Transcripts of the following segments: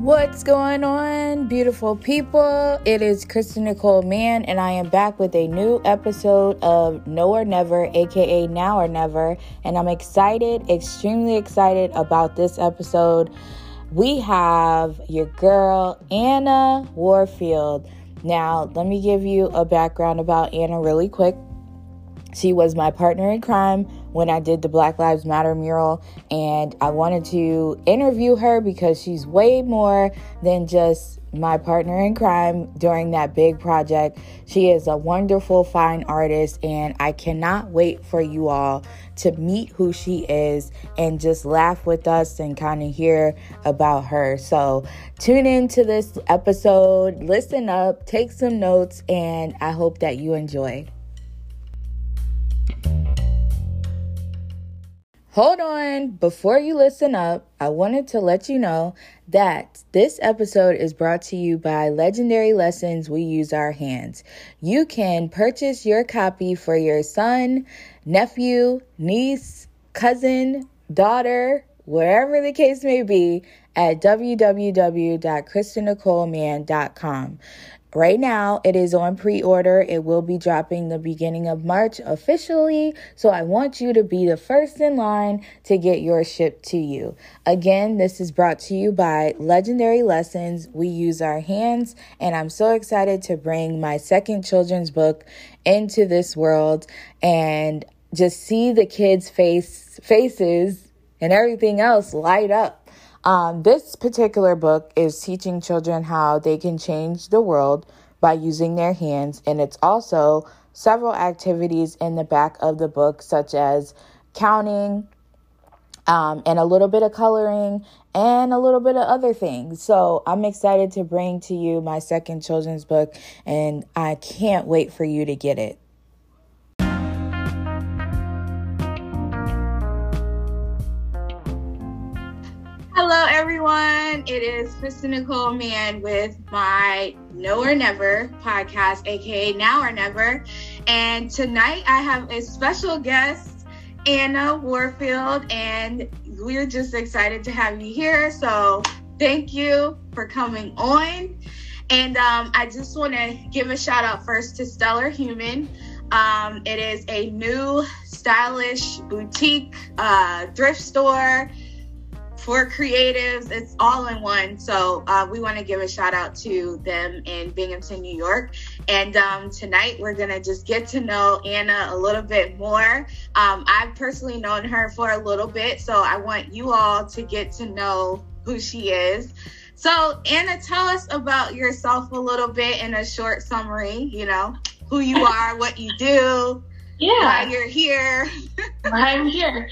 What's going on, beautiful people? It is Kristen Nicole Mann, and I am back with a new episode of Know or Never, aka Now or Never. And I'm excited, extremely excited about this episode. We have your girl, Anna Warfield. Now, let me give you a background about Anna really quick. She was my partner in crime when I did the Black Lives Matter mural, and I wanted to interview her because she's way more than just my partner in crime during that big project. She is a wonderful, fine artist, and I cannot wait for you all to meet who she is and just laugh with us and kind of hear about her. So, tune in to this episode, listen up, take some notes, and I hope that you enjoy. Hold on, before you listen up, I wanted to let you know that this episode is brought to you by Legendary Lessons We Use Our Hands. You can purchase your copy for your son, nephew, niece, cousin, daughter, wherever the case may be, at www.kristennicoleman.com. Right now, it is on pre order. It will be dropping the beginning of March officially. So I want you to be the first in line to get your ship to you. Again, this is brought to you by Legendary Lessons. We use our hands, and I'm so excited to bring my second children's book into this world and just see the kids' face faces and everything else light up um, this particular book is teaching children how they can change the world by using their hands, and it's also several activities in the back of the book, such as counting, um, and a little bit of coloring and a little bit of other things. So I'm excited to bring to you my second children's book, and I can't wait for you to get it. Hello, everyone. It is Kristen Nicole Mann with my Know or Never podcast, aka Now or Never. And tonight I have a special guest, Anna Warfield, and we're just excited to have you here. So thank you for coming on. And um, I just want to give a shout out first to Stellar Human. Um, it is a new, stylish boutique uh, thrift store for creatives. It's all in one. So uh, we want to give a shout out to them in Binghamton, New York. And um, tonight we're going to just get to know Anna a little bit more. Um, I've personally known her for a little bit, so I want you all to get to know who she is. So, Anna, tell us about yourself a little bit in a short summary, you know, who you are, what you do, yeah. why you're here. why I'm here.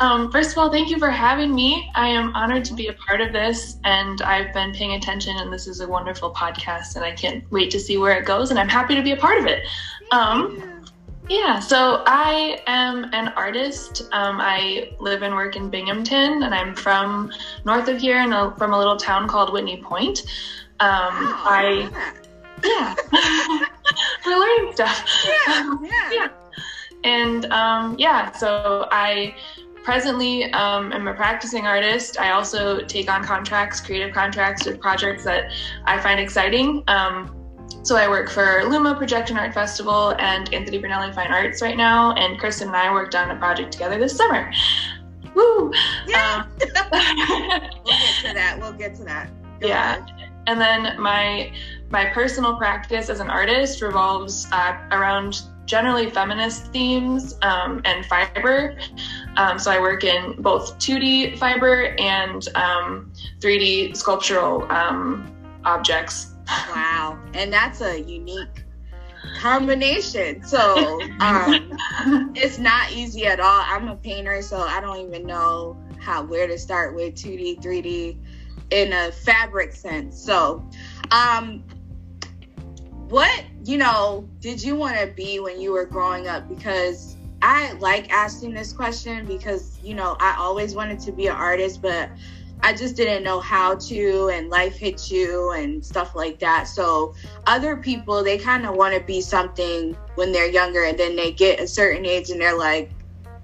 Um, first of all, thank you for having me. I am honored to be a part of this, and I've been paying attention, and this is a wonderful podcast, and I can't wait to see where it goes, and I'm happy to be a part of it. Um, yeah, so I am an artist. Um, I live and work in Binghamton, and I'm from north of here, and from a little town called Whitney Point. Um, wow, I yeah, we're learning stuff. Yeah, yeah. yeah. And um, yeah, so I presently um, am a practicing artist. I also take on contracts, creative contracts with projects that I find exciting. Um, so I work for Luma Projection Art Festival and Anthony Brunelli Fine Arts right now, and Kristen and I worked on a project together this summer. Woo! Yeah. Um, we'll get to that. We'll get to that. Go yeah. Ahead. And then my my personal practice as an artist revolves uh, around generally feminist themes um, and fiber. Um, so I work in both 2D fiber and um, 3D sculptural um, objects. Wow, and that's a unique combination. So um, it's not easy at all. I'm a painter, so I don't even know how where to start with 2D, 3D in a fabric sense. So, um, what you know did you want to be when you were growing up because i like asking this question because you know i always wanted to be an artist but i just didn't know how to and life hit you and stuff like that so other people they kind of want to be something when they're younger and then they get a certain age and they're like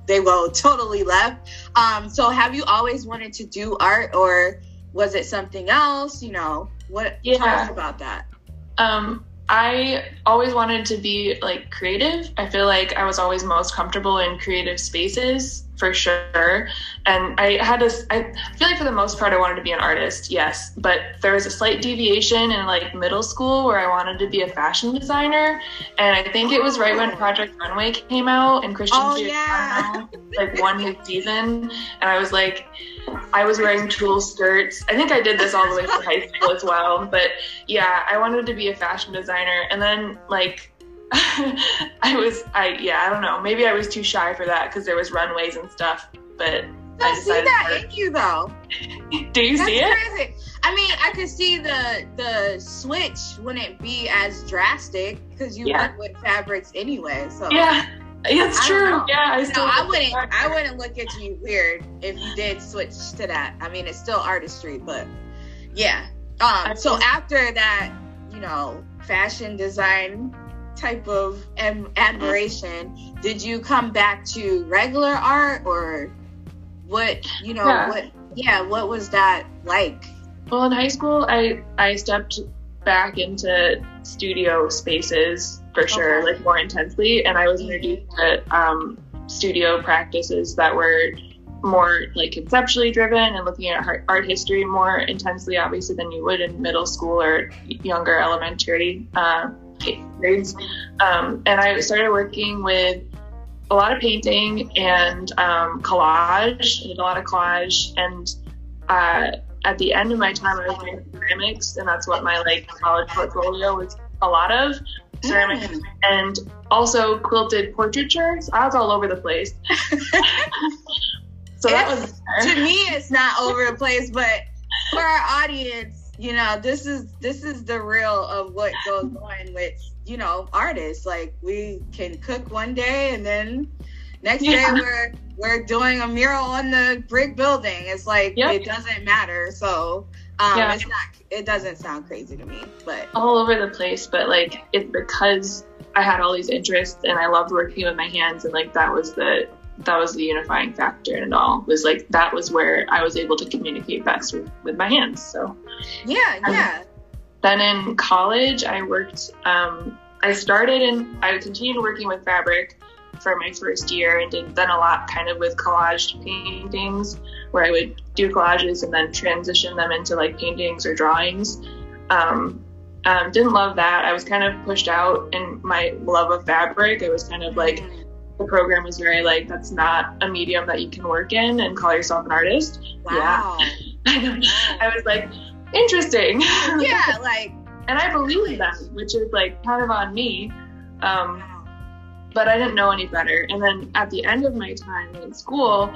they go totally left um so have you always wanted to do art or was it something else? You know, what Yeah. tell us about that? Um, I always wanted to be like creative. I feel like I was always most comfortable in creative spaces for sure. And I had this, I feel like for the most part, I wanted to be an artist, yes. But there was a slight deviation in like middle school where I wanted to be a fashion designer. And I think it was right when oh. Project Runway came out and Christian Oh, Siriano, like won his season. And I was like, I was wearing tulle skirts. I think I did this all the way through high school as well. But yeah, I wanted to be a fashion designer. And then like I was I yeah, I don't know. Maybe I was too shy for that because there was runways and stuff. But I I see that in you though. do you That's see it? crazy. I mean, I could see the the switch wouldn't be as drastic because you Yeah. work with fabrics anyway. So Yeah. It's true. know. Yeah, I No, I wouldn't. I wouldn't look at you weird if you did switch to that. I mean, it's still artistry, but yeah. Um. So after that, you know, fashion design type of am- admiration, did you come back to regular art or what? You know Yeah. what? Yeah. What was that like? Well, in high school, I I stepped back into studio spaces for sure, Okay. like more intensely, and I was introduced to um, studio practices that were more like conceptually driven and looking at art, art history more intensely, obviously, than you would in middle school or younger elementary Um, and I started working with a lot of painting and um, collage. I did a lot of collage and. Uh, at the end of my time, I was doing ceramics, and that's what my like college portfolio was a lot of ceramics, Mm. and also quilted portraiture. So I was all over the place. so that was to me it's not over the place but for our audience you know this is this is the real of what goes on with you know artists like we can cook one day and then next Yeah. day we're we're doing a mural on the brick building it's like Yep. it doesn't matter so um Yeah. it's not it doesn't sound crazy to me but all over the place, but like it's because I had all these interests and I loved working with my hands, and like that was the that was the unifying factor in it all. Was like that was where I was able to communicate best with, with my hands. So yeah Um, yeah then in college, I worked. Um, I started and I continued working with fabric for my first year, and did then a lot kind of with collage paintings, where I would do collages and then transition them into like paintings or drawings. Um, um, didn't love that. I was kind of pushed out in my love of fabric. I was kind of like the program was very like that's not a medium that you can work in and call yourself an artist. wow I was like interesting. yeah like and I believe that, which is like kind of on me. Um, but I didn't know any better. And then at the end of my time in school,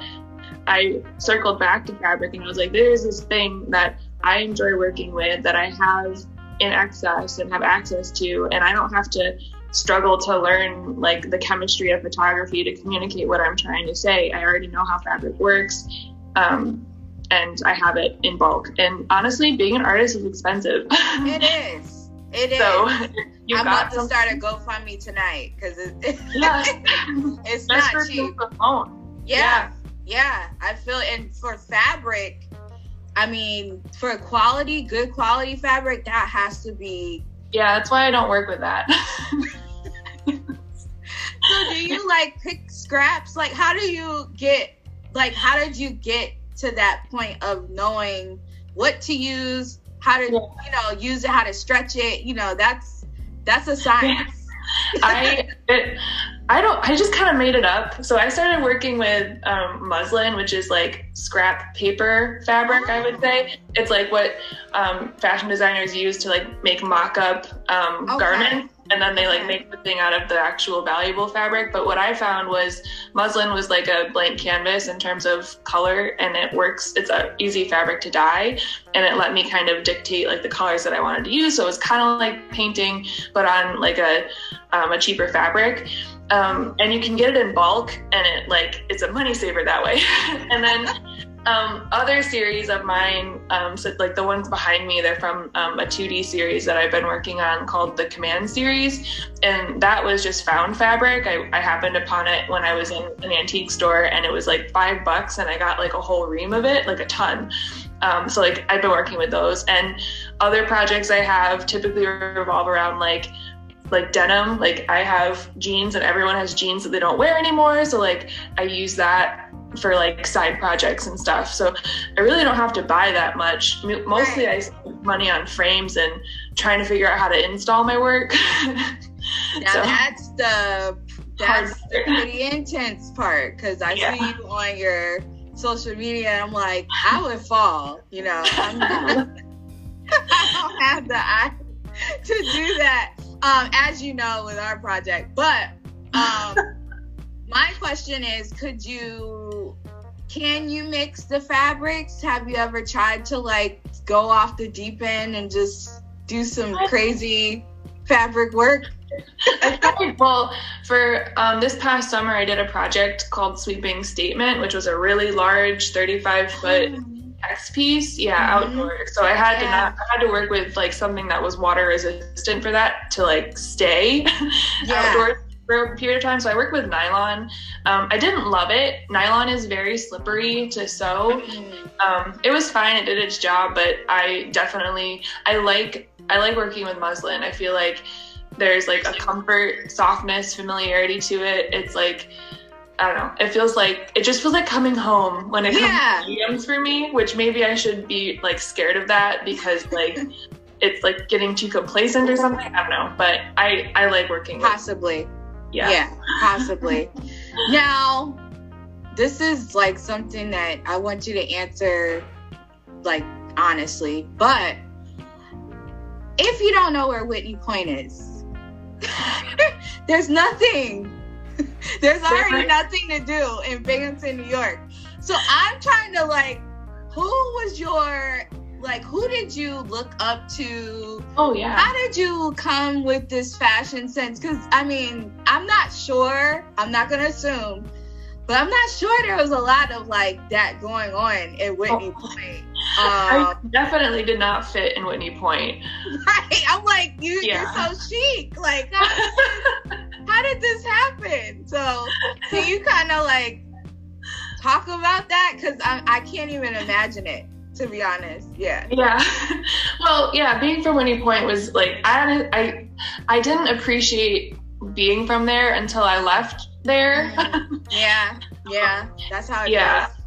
I circled back to fabric and I was like, there's this thing that I enjoy working with that I have in excess and have access to, and I don't have to struggle to learn like the chemistry of photography to communicate what I'm trying to say. I already know how fabric works. Um, and I have it in bulk. And honestly, being an artist is expensive. it is it is so you I'm got about to start a GoFundMe tonight because it, Yeah. it's Just not for cheap. phone. Yeah, yeah. I feel, and for fabric, I mean, for quality, good quality fabric, that has to be. Yeah, that's why I don't work with that. So, do you like pick scraps? Like, how do you get? Like, how did you get to that point of knowing what to use, how to, Yeah. you know, use it, how to stretch it? You know, that's that's a science. I it, I don't I just kind of made it up. So I started working with um, muslin, which is like scrap paper fabric. I would say it's like what um, fashion designers use to like make mock-up um, Okay. garments, and then they like make the thing out of the actual valuable fabric. But what I found was muslin was like a blank canvas in terms of color, and it works. It's a easy fabric to dye, and it let me kind of dictate like the colors that I wanted to use. So it was kind of like painting, but on like a um, a cheaper fabric. Um, and you can get it in bulk, and it like it's a money saver that way. and then um, other series of mine, um, so like the ones behind me, they're from um, a 2D series that I've been working on called the Command series. And that was just found fabric. I, I happened upon it when I was in an antique store and it was like five bucks and I got like a whole ream of it, like a ton. Um, so like I've been working with those and other projects I have typically revolve around like like denim like i have jeans and everyone has jeans that they don't wear anymore. So like i use that for like side projects and stuff. So i really don't have to buy that much. Mostly i spend money on frames and trying to figure out how to install my work. Now so, that's the that's the pretty intense part because i yeah. see you on your social media and i'm like i would fall you know not i don't have the eye to do that um, as you know, with our project. But um, my question is, could you, can you mix the fabrics? Have you ever tried to like go off the deep end and just do some crazy fabric work? well, for um, this past summer, I did a project called Sweeping Statement, which was a really large 35 foot X piece, yeah, mm-hmm. outdoor. So I had yeah. to not, I had to work with like something that was water resistant for that to like stay yeah. outdoors for a period of time. So I worked with nylon. Um, I didn't love it. Nylon is very slippery to sew. Mm-hmm. Um, it was fine. It did its job, but I definitely I like I like working with muslin. I feel like there's like a comfort, softness, familiarity to it. It's like I don't know. It feels like it just feels like coming home when it yeah. comes to mediums for me, which maybe I should be like scared of that because like it's like getting too complacent or something. I don't know, but I I like working. Possibly. With, yeah. Yeah, possibly. now, this is like something that I want you to answer like honestly, but if you don't know where Whitney Point is, there's nothing There's already nothing to do in Binghamton, New York. So I'm trying to like, who was your like who did you look up to? Oh yeah. How did you come with this fashion sense? Because i mean i'm not sure. I'm not gonna assume. But i'm not sure there was a lot of like that going on. At whitney oh. point I um, definitely did not fit in Whitney Point. Right. I'm like, you, yeah. you're so chic. Like, how did, this, how did this happen? So, can you kind of like talk about that? Because I, I can't even imagine it to be honest. Yeah. Yeah. Well, yeah, being from Whitney Point was like I I I didn't appreciate being from there until I left there. Yeah. Yeah. That's how it yeah. Goes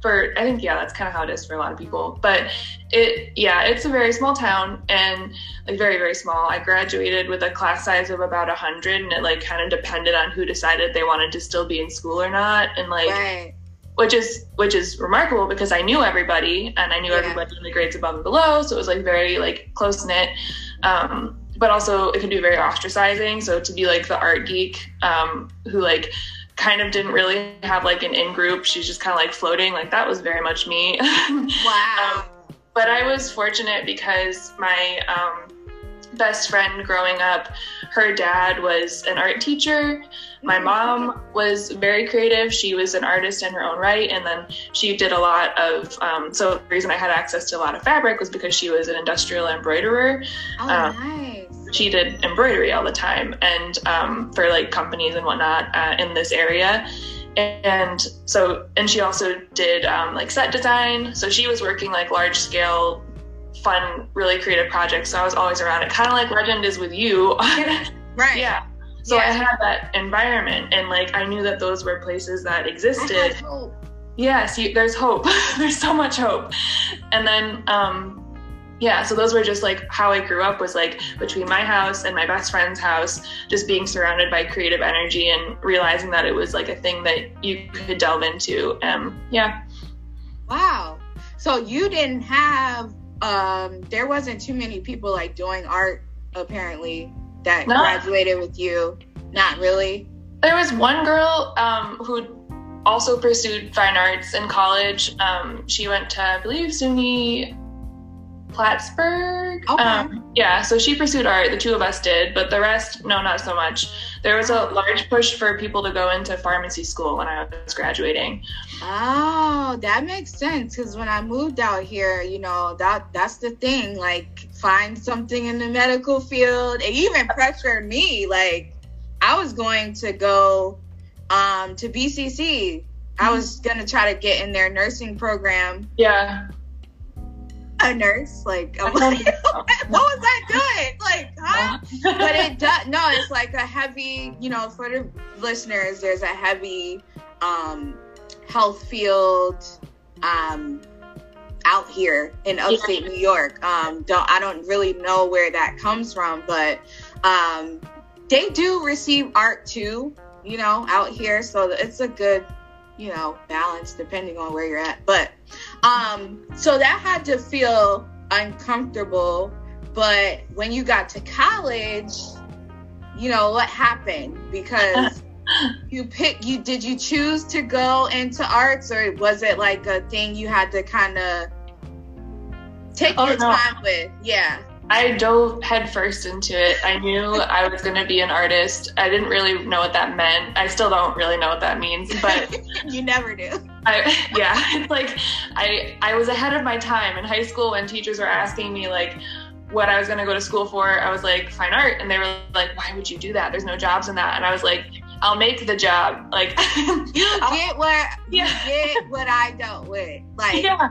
for I think yeah, that's kind of how it is for a lot of people. But it yeah, it's a very small town and like very very small. I graduated with a class size of about a hundred, and it like kind of depended on who decided they wanted to still be in school or not, and like. Right. Which is which is remarkable because I knew everybody and I knew yeah. everybody in the grades above and below, so it was like very like close knit. Um, but also it can be very ostracizing. So to be like the art geek um, who like kind of didn't really have like an in group. She's just kind of like floating. Like that was very much me. Wow. um, but I was fortunate because my um, best friend growing up, her dad was an art teacher. My mm-hmm. mom was very creative. She was an artist in her own right. And then she did a lot of, um, so the reason I had access to a lot of fabric was because she was an industrial embroiderer. Oh, um, nice she did embroidery all the time and um, for like companies and whatnot uh, in this area. And so and she also did um, like set design. So she was working like large scale fun really creative projects. So i was always around it. Kind of like legend is with you. Right. Yeah. So yeah. i had that environment and like i knew that those were places that existed. Yes you, there's hope. There's so much hope. And then um, yeah so those were just like how i grew up was like between my house and my best friend's house just being surrounded by creative energy and realizing that it was like a thing that you could delve into um yeah. Wow. So you didn't have um there wasn't too many people like doing art apparently that no. graduated with you? Not really? There was one girl um who also pursued fine arts in college. Um she went to i believe suny Plattsburgh. Okay. Um, yeah, so she pursued art. The two of us did, but the rest, no, not so much. There was a large push for people to go into pharmacy school when I was graduating. Oh. that makes sense because when I moved out here, you know, that that's the thing. Like, find something in the medical field. It even pressured me. Like, I was going to go um, to BCC. I mm-hmm. was gonna try to get in their nursing program. Yeah. A nurse, like, I'm like what was I doing? Like, huh? but it does. No, it's like a heavy. You know, for the listeners, there's a heavy um, health field um, out here in upstate. New York. Um, don't I don't really know where that comes from, but um, they do receive art too. You know, out here, so it's a good you know balance depending on where you're at. But um, so that had to feel uncomfortable. But when you got to college, you know what happened because you pick you did you choose to go into arts or was it like a thing you had to kind of take oh, your no. time with yeah I dove headfirst into it. I knew I was going to be an artist. I didn't really know what that meant. I still don't really know what that means, but you never do. I, yeah, it's like I I was ahead of my time in high school when teachers were asking me like what I was going to go to school for. I was like fine art, and they were like, "Why would you do that? There's no jobs in that." And I was like, I'll make the job. Like you get what yeah. you get what I dealt with. Like yeah,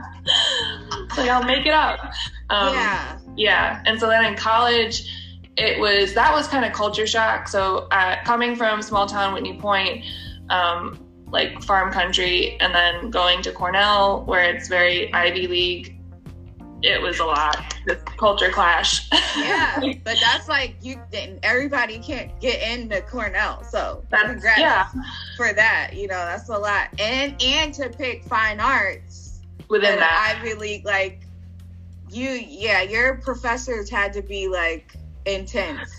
like I'll make it up. Um, yeah, yeah. And so then in college, it was that was kind of culture shock. So uh, coming from small town Whitney Point, um, like farm country, and then going to Cornell, where it's very Ivy League it was a lot. The culture clash. yeah, but that's like you. Didn't everybody can't get into Cornell, so that's, congrats yeah. for that. You know, that's a lot, and and to pick fine arts within that Ivy League, like you, yeah, your professors had to be like intense.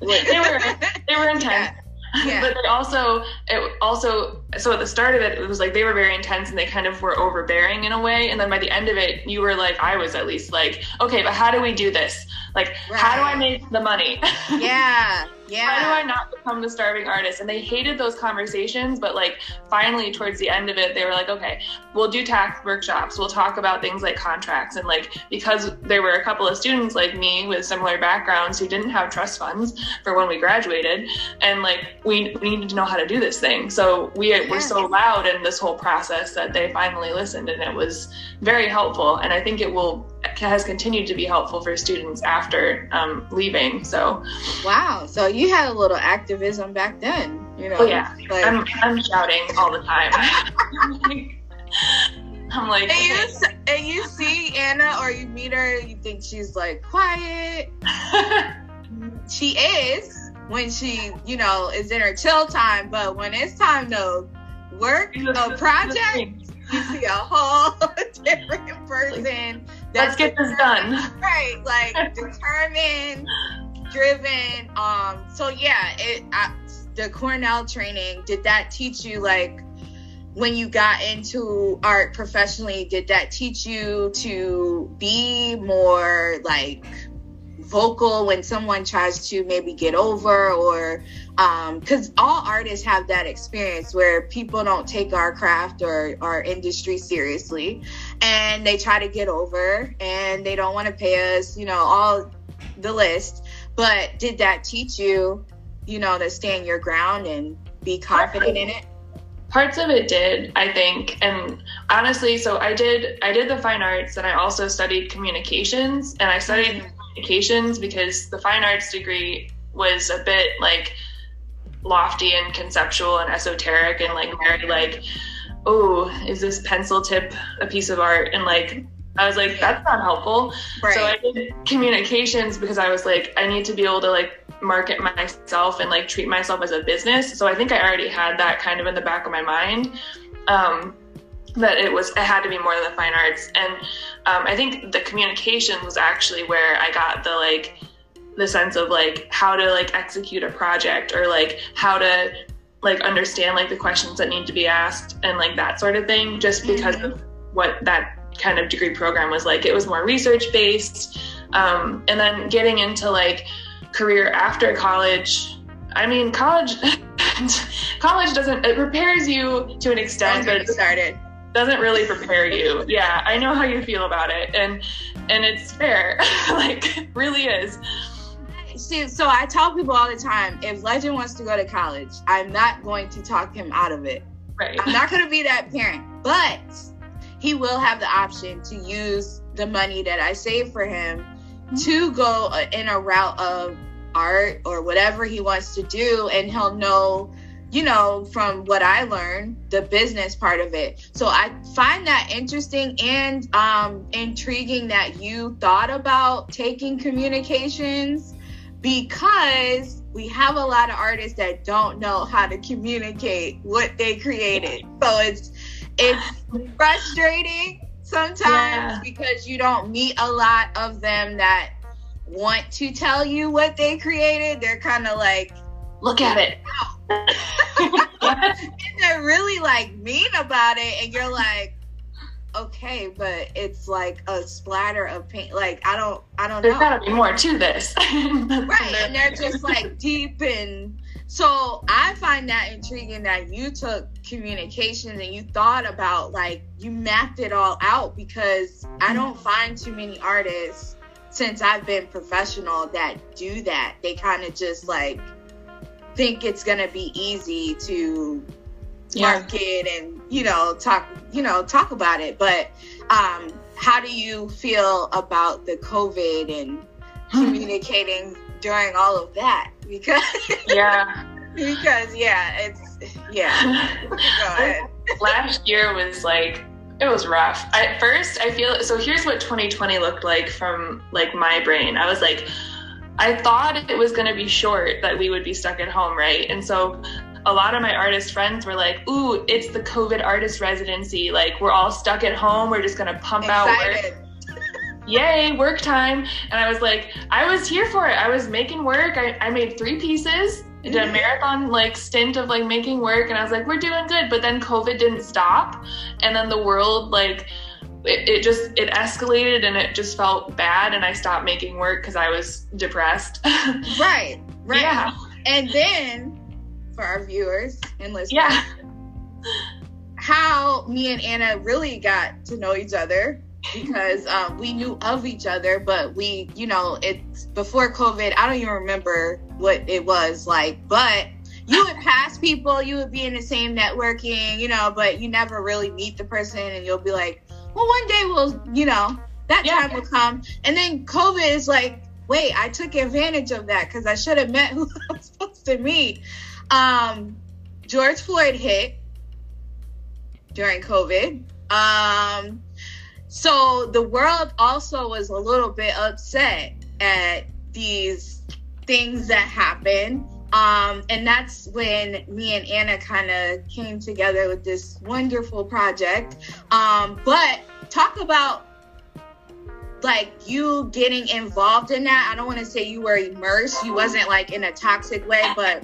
they were they were intense. Yeah. Yeah. but they also it also so at the start of it it was like they were very intense and they kind of were overbearing in a way and then by the end of it you were like i was at least like okay but how do we do this like right. how do i make the money yeah yeah. How do I not become the starving artist? And they hated those conversations, but like finally towards the end of it, they were like, okay, we'll do tax workshops. We'll talk about things like contracts. And like, because there were a couple of students like me with similar backgrounds who didn't have trust funds for when we graduated. And like, we, we needed to know how to do this thing. So we yeah. were so loud in this whole process that they finally listened and it was very helpful. And I think it will has continued to be helpful for students after um, leaving. So, wow. So you had a little activism back then, you know? Oh, yeah. Like, I'm, I'm shouting all the time. I'm like, and, you, and you see Anna or you meet her, you think she's like quiet. she is when she, you know, is in her chill time, but when it's time to work a project, you see a whole different person. Let's get this done. Right, like determined, driven. Um. So yeah, it. I, the Cornell training did that teach you like when you got into art professionally? Did that teach you to be more like vocal when someone tries to maybe get over or because um, all artists have that experience where people don't take our craft or our industry seriously and they try to get over and they don't want to pay us you know all the list but did that teach you you know to stand your ground and be confident in it? Parts of it did i think. And honestly so i did i did the fine arts and i also studied communications. And i studied mm-hmm. communications because the fine arts degree was a bit like lofty and conceptual and esoteric and like very like oh is this pencil tip a piece of art? And like i was like that's not helpful right. so i did communications because i was like i need to be able to like market myself and like treat myself as a business so i think i already had that kind of in the back of my mind um, that it was it had to be more than the fine arts and um, i think the communication was actually where i got the like the sense of like how to like execute a project or like how to like understand like the questions that need to be asked and like that sort of thing just because mm-hmm. of what that kind of degree program was like it was more research based um, and then getting into like career after college i mean college college doesn't it prepares you to an extent but it started doesn't really prepare you. Yeah, I know how you feel about it, and and it's fair. like, really is. See, so I tell people all the time, if Legend wants to go to college, I'm not going to talk him out of it. Right. I'm not going to be that parent, but he will have the option to use the money that I save for him mm-hmm. to go uh, in a route of art or whatever he wants to do, and he'll know you know, from what I learned, the business part of it. So I find that interesting and um, intriguing that you thought about taking communications because we have a lot of artists that don't know how to communicate what they created. So it's it's frustrating sometimes yeah. because you don't meet a lot of them that want to tell you what they created. They're kind of like, look at it. and they're really like mean about it, and you're like, okay, but it's like a splatter of paint. Like I don't, I don't There's know. There's gotta be more to this, right? And they're just like deep and. So I find that intriguing that you took communications and you thought about like you mapped it all out because I don't find too many artists since I've been professional that do that. They kind of just like think it's gonna be easy to yeah. market and you know talk you know talk about it but um how do you feel about the covid and communicating during all of that because yeah because yeah it's yeah last year was like it was rough at first i feel so here's what 2020 looked like from like my brain i was like I thought it was going to be short that we would be stuck at home, right? And so a lot of my artist friends were like, "Ooh, it's the COVID artist residency. Like we're all stuck at home. We're just going to pump Excited. out work." Yay, work time. And I was like, I was here for it. I was making work. I, I made three pieces, I did a mm-hmm. marathon like stint of like making work. And I was like, we're doing good. But then COVID didn't stop. And then the world like it, it just it escalated and it just felt bad and I stopped making work because I was depressed. right, right. Yeah. And then for our viewers and listeners, yeah. how me and Anna really got to know each other because um, we knew of each other, but we, you know, it's before COVID. I don't even remember what it was like, but you would pass people, you would be in the same networking, you know, but you never really meet the person, and you'll be like, well, one day we'll, you know, that yeah. time will come. And then COVID is like, wait, I took advantage of that because I should have met who I was supposed to meet. Um, George Floyd hit during COVID. Um, so the world also was a little bit upset at these things that happened. Um, and that's when me and Anna kind of came together with this wonderful project. Um, but talk about like you getting involved in that. I don't want to say you were immersed, you wasn't like in a toxic way, but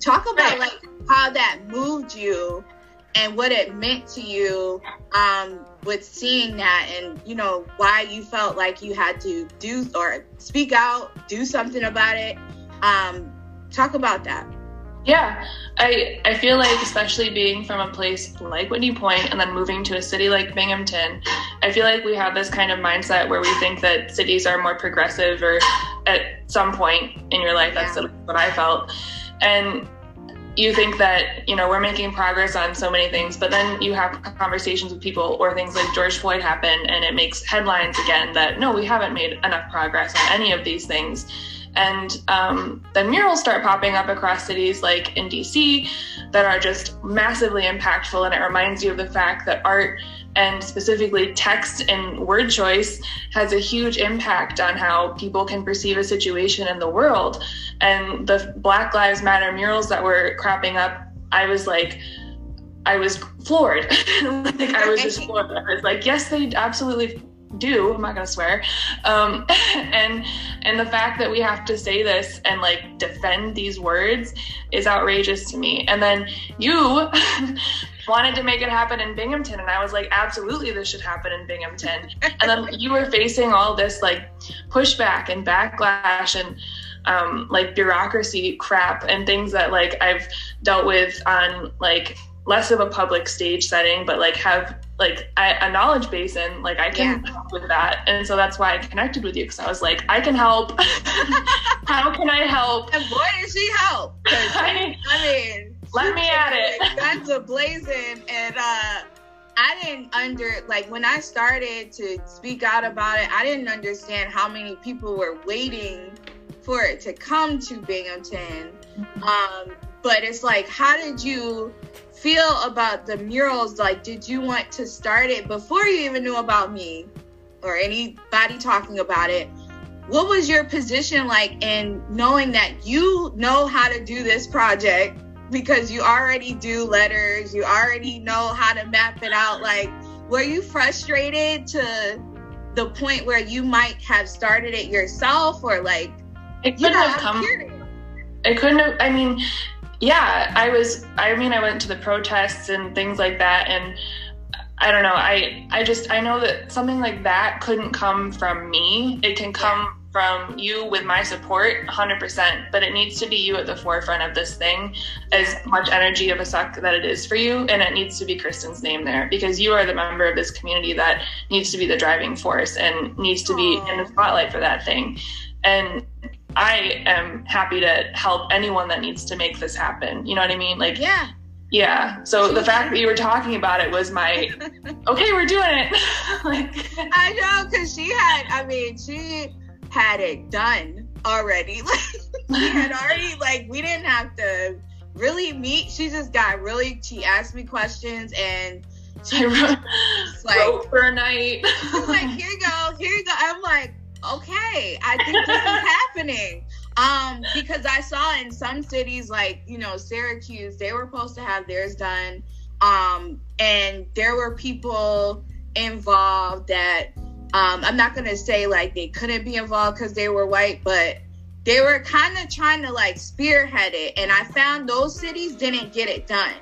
talk about like how that moved you and what it meant to you um, with seeing that and you know why you felt like you had to do or speak out do something about it um, talk about that. Yeah, I I feel like especially being from a place like Whitney Point and then moving to a city like Binghamton, I feel like we have this kind of mindset where we think that cities are more progressive or at some point in your life that's what I felt. And you think that you know we're making progress on so many things but then you have conversations with people or things like george floyd happen and it makes headlines again that no we haven't made enough progress on any of these things and um, then murals start popping up across cities like in DC that are just massively impactful. And it reminds you of the fact that art and specifically text and word choice has a huge impact on how people can perceive a situation in the world. And the Black Lives Matter murals that were cropping up, I was like, I was floored. like I was just floored. I was like, yes, they absolutely do i'm not to swear um, and and the fact that we have to say this and like defend these words is outrageous to me and then you wanted to make it happen in binghamton and i was like absolutely this should happen in binghamton and then you were facing all this like pushback and backlash and um, like bureaucracy crap and things that like i've dealt with on like less of a public stage setting, but like have like a knowledge base in, like I can yeah. help with that. And so that's why I connected with you because I was like, I can help. How can I help? And boy, did she help. I, I mean, let me at it. That's a blazing. And uh, I didn't under, like when I started to speak out about it, I didn't understand how many people were waiting for it to come to Binghamton. Um, but it's like, how did you feel about the murals? Like, did you want to start it before you even knew about me or anybody talking about it? What was your position like in knowing that you know how to do this project because you already do letters, you already know how to map it out? Like, were you frustrated to the point where you might have started it yourself or like, it couldn't have come. It couldn't have, I mean, yeah, I was. I mean, I went to the protests and things like that, and I don't know. I I just I know that something like that couldn't come from me. It can come. From you with my support, 100%, but it needs to be you at the forefront of this thing, as much energy of a suck that it is for you, and it needs to be Kristen's name there because you are the member of this community that needs to be the driving force and needs to be in the spotlight for that thing. And I am happy to help anyone that needs to make this happen. You know what I mean? Like, yeah. Yeah. So the fact that you were talking about it was my, okay, we're doing it. like, I know, because she had, I mean, she had it done already. Like, she had already, like, we didn't have to really meet. She just got really, she asked me questions and she wrote, like, wrote for a night. like, here you go, here you go. I'm like, okay, I think this is happening. Um, because I saw in some cities like, you know, Syracuse, they were supposed to have theirs done. Um, and there were people involved that um, I'm not gonna say like they couldn't be involved because they were white, but they were kind of trying to like spearhead it. And I found those cities didn't get it done.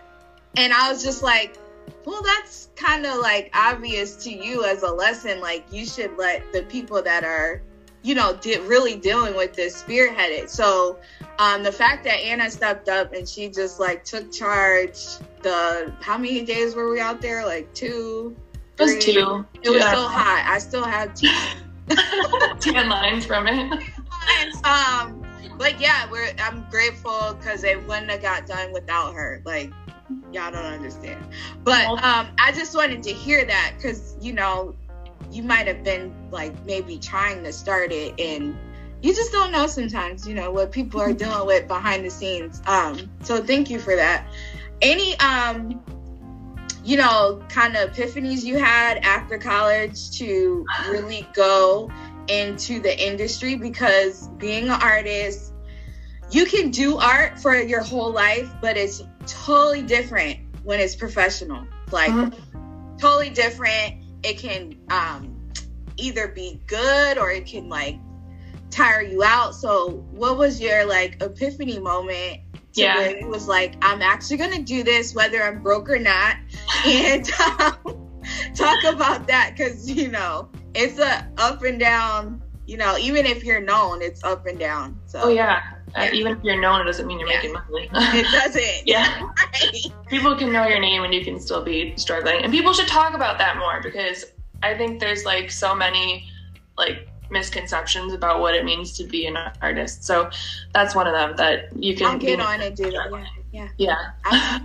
And I was just like, well, that's kind of like obvious to you as a lesson. Like you should let the people that are, you know, really dealing with this spearhead it. So um, the fact that Anna stepped up and she just like took charge. The how many days were we out there? Like two. It was two. It was so hot. I still have two. Ten lines from it. um, but yeah, we're I'm grateful because it wouldn't have got done without her. Like y'all don't understand. But um, I just wanted to hear that because you know you might have been like maybe trying to start it and you just don't know sometimes you know what people are dealing with behind the scenes um so thank you for that any um you know kind of epiphanies you had after college to really go into the industry because being an artist you can do art for your whole life but it's totally different when it's professional. Like mm-hmm. totally different. It can um, either be good or it can like tire you out. So what was your like epiphany moment yeah. it was like, I'm actually gonna do this whether I'm broke or not. And um, talk about that because you know it's a up and down you know even if you're known it's up and down so oh yeah uh, even if you're known, it doesn't mean you're yeah. making money. it doesn't. yeah. Right. People can know your name and you can still be struggling. And people should talk about that more because I think there's like so many like misconceptions about what it means to be an artist. So that's one of them that you can I'll get on and do that. Yeah. Yeah. Yeah.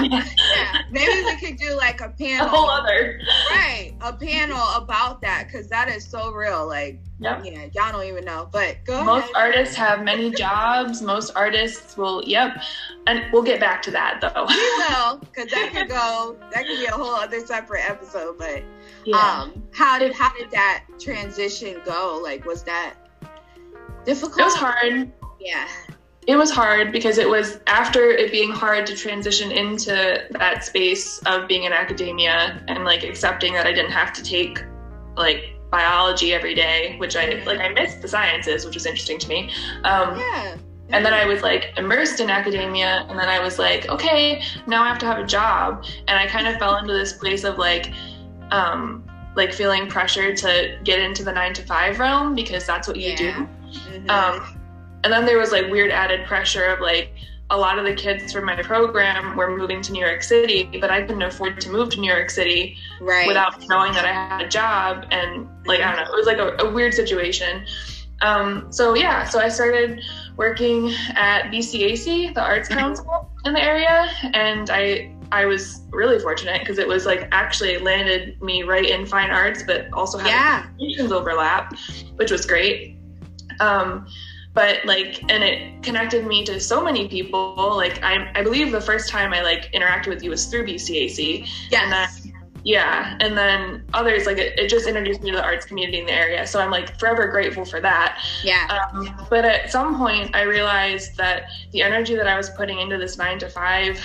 yeah. Maybe we could do like a panel. A whole other. Right. A panel about that because that is so real. Like, yep. yeah, y'all don't even know. But go Most ahead. artists have many jobs. Most artists will, yep. And we'll get back to that though. We will, because that could go, that could be a whole other separate episode. But yeah. um, how did how did that transition go? Like, was that difficult? It was hard. Yeah it was hard because it was after it being hard to transition into that space of being in academia and like accepting that I didn't have to take like biology every day, which I like I missed the sciences, which was interesting to me. Um, yeah. And then I was like immersed in academia, and then I was like, okay, now I have to have a job, and I kind of fell into this place of like, um, like feeling pressure to get into the nine to five realm because that's what you yeah. do. Mm-hmm. Um, and then there was like weird added pressure of like a lot of the kids from my program were moving to New York City, but I couldn't afford to move to New York City right. without knowing that I had a job. And like, I don't know, it was like a, a weird situation. Um, so yeah, so I started working at BCAC, the Arts Mm-hmm. Council in the area, and I I was really fortunate because it was like actually landed me right in fine arts, but also had Yeah. overlap, which was great. Um, but like, and it connected me to so many people. Like, I I believe the first time I like interacted with you was through BCAC, and then yeah and then others like it, it just introduced me to the arts community in the area so i'm like forever grateful for that Yeah. um, but at some point i realized that the energy that i was putting into this nine to five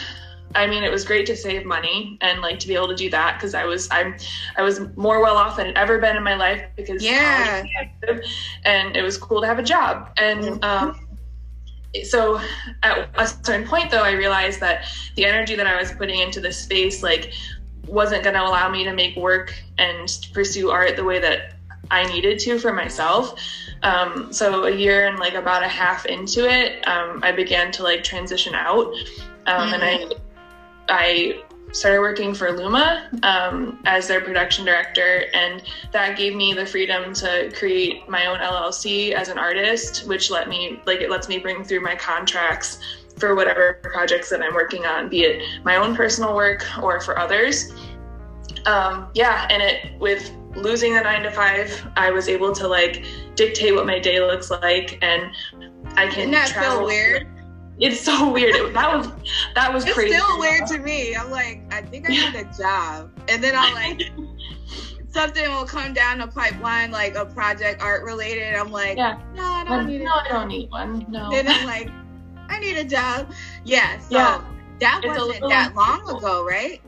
i mean it was great to save money and like to be able to do that because i was i'm i was more well off than i'd ever been in my life because Yeah. college was expensive, and it was cool to have a job. And um so at a certain point though i realized that the energy that i was putting into this space like wasn't going to allow me to make work and pursue art the way that i needed to for myself. Um, so a year and like about a half into it um, i began to like transition out. Um, and i i started working for luma um, as their production director and that gave me the freedom to create my own llc as an artist which let me like it lets me bring through my contracts for whatever projects that i'm working on be it my own personal work or for others um, yeah and it with losing the nine to five i was able to like dictate what my day looks like and i can Didn't that travel feel weird? It's so weird it, that was that was It's crazy still weird to me. I'm like, I think I need a job. And then I'm like something will come down the pipeline, like a project art related. I'm like, Yeah. no, I don't need no i don't need one no Then I'm like, I need a job. Yeah. So Yeah. that It's wasn't that long ago, right?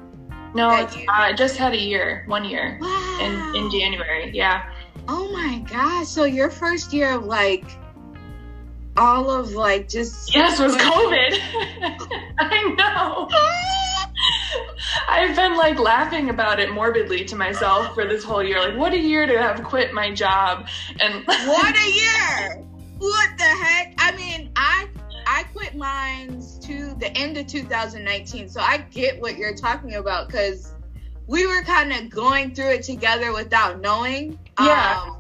no it's, uh, I just had a year one year Wow. in in january yeah Oh my gosh. So your first year of like all of like just yes was covid i know I've been like laughing about it morbidly to myself for this whole year. Like, what a year to have quit my job. And what a year! What the heck? I mean, I I quit mines to the end of 2019, so I get what you're talking about because we were kind of going through it together without knowing. Yeah. Um,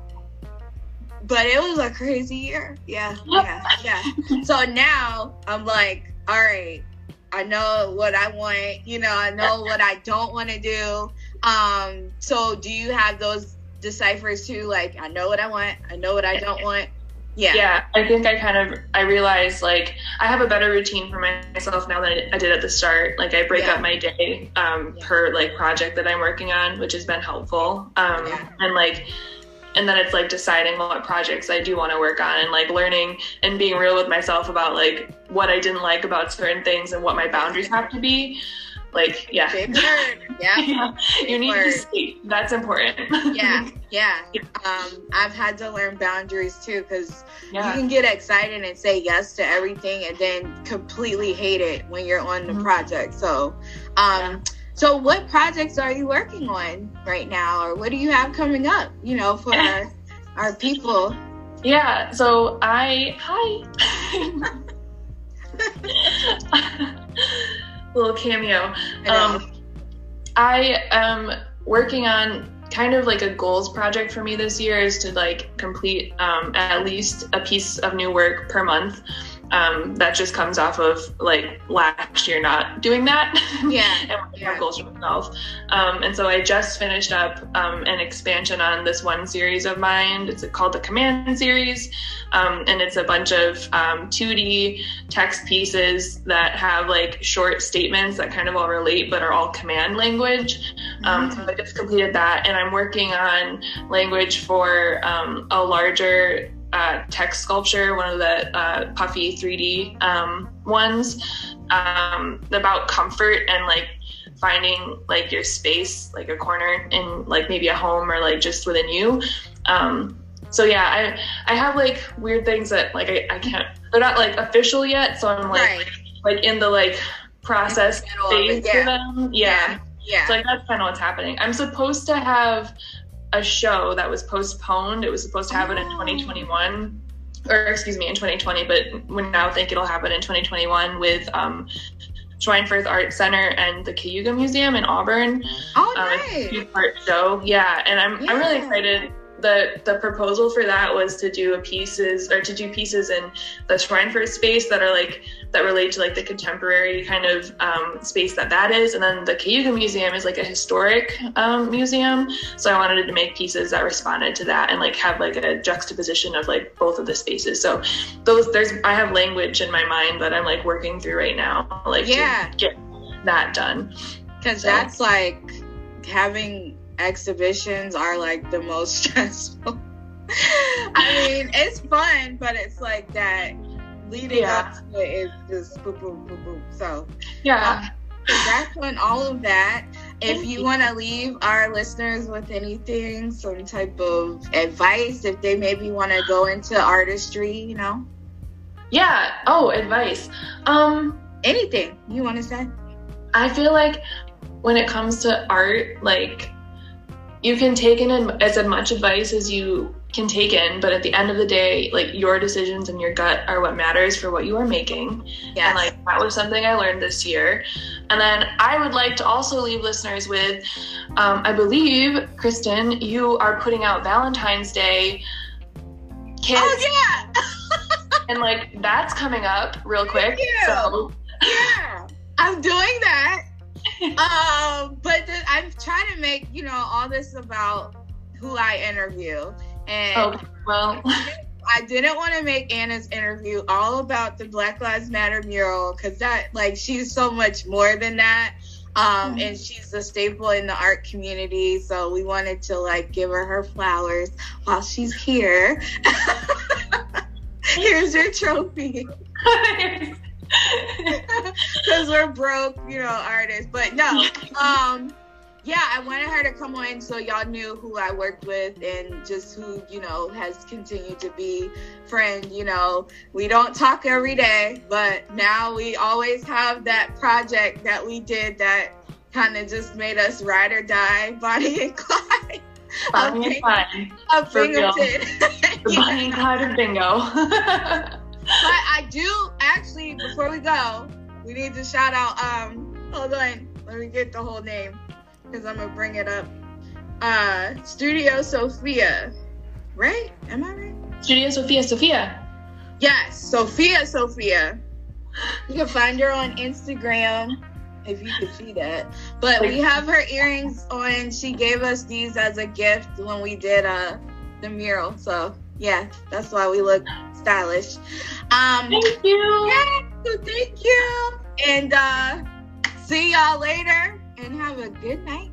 but it was a crazy year. Yeah, yeah, yeah. so now I'm like, all right, I know what I want. You know, I know what I don't want to do. Um, so do you have those deciphers too? Like, I know what I want. I know what I don't want. Yeah. yeah, I think I kind of I realized like I have a better routine for myself now than I did at the start. Like I break Yeah. up my day um, Yeah. per like project that I'm working on, which has been helpful. Um, Yeah. And like and then it's like deciding what projects I do want to work on and like learning and being real with myself about like what I didn't like about certain things and what my boundaries have to be. Like, yeah. Yeah. yeah. You need word. to sleep. That's important. Yeah. Yeah. Um, I've had to learn boundaries too because you can get excited and say yes to everything and then completely hate it when you're on the Mhm. project. So, um, so what projects are you working on right now, or what do you have coming up? You know, for our, our people. Yeah, so I hi. Little cameo. I. Um, I am working on kind of like a goals project for me this year is to like complete um, at least a piece of new work per month. Um, that just comes off of like last year not doing that. Yeah, and working yeah. goals for myself. Um, and so I just finished up um, an expansion on this one series of mine. It's called the Command series, um, and it's a bunch of um, 2D text pieces that have like short statements that kind of all relate, but are all command language. Um, so I just completed that, and I'm working on language for um, a larger uh, text sculpture, one of the uh, puffy 3D um, ones, um, about comfort and like finding like your space, like a corner in like maybe a home or like just within you. Um, so yeah, I I have like weird things that like I, I can't. They're not like official yet, so I'm like right. like in the like process Middle of it, phase for yeah. them. yeah. Yeah. So like that's kind of what's happening. I'm supposed to have a show that was postponed. It was supposed to happen in Oh. 2021. or excuse me, in 2020, but we now think it'll happen in 2021 with um, Schweinfurth Art Center and the Cayuga Museum in Auburn. Oh, nice. Uh, art show, yeah, and I'm I'm really excited the the proposal for that was to do pieces or to do pieces in the Schweinfurth space that are like that relate to like the contemporary kind of um, space that that is, and then the Cayuga Museum is like a historic um, museum. So I wanted to make pieces that responded to that and like have like a juxtaposition of like both of the spaces. So those there's I have language in my mind that I'm like working through right now, like yeah, get that done. Because so. that's like having exhibitions are like the most stressful. I mean, it's fun, but it's like that leading yeah. up to it is just boom, boom, boom, boom. So, yeah. that's on all of that. If you want to leave our listeners with anything, some type of advice, if they maybe want to go into artistry, you know? Yeah. Oh, advice. Um, anything you want to say? I feel like when it comes to art, like you can take in as much advice as you can take in, but at the end of the day, like your decisions and your gut are what matters for what you are making. Yes. And like that was something I learned this year. And then I would like to also leave listeners with um, I believe, Kristen, you are putting out Valentine's Day kids. Oh, yeah. and like that's coming up real quick. So yeah, I'm doing that um, but the, I'm trying to make you know all this about who I interview, and well. I didn't want to make Anna's interview all about the Black Lives Matter mural because that, like, she's so much more than that. Um, mm-hmm. and she's a staple in the art community. So we wanted to like give her her flowers while she's here. Here's your trophy. because we're broke, you know, artists. But no, um, yeah, I wanted her to come on so y'all knew who I worked with and just who, you know, has continued to be friend. You know, we don't talk every day, but now we always have that project that we did that kind of just made us ride or die, Bonnie and Clyde. Bonnie and Clyde. Of Binghamton. Bonnie and Clyde of Bingo I do actually, before we go, we need to shout out. Um, hold on, let me get the whole name because I'm gonna bring it up. Uh, Studio Sophia, right? Am I right? Studio Sophia, Sophia. Yes, Sophia, Sophia. You can find her on Instagram if you could see that. But we have her earrings on. She gave us these as a gift when we did uh the mural. So yeah, that's why we look stylish. Um, thank you. Yeah, so thank you. And uh, see y'all later and have a good night.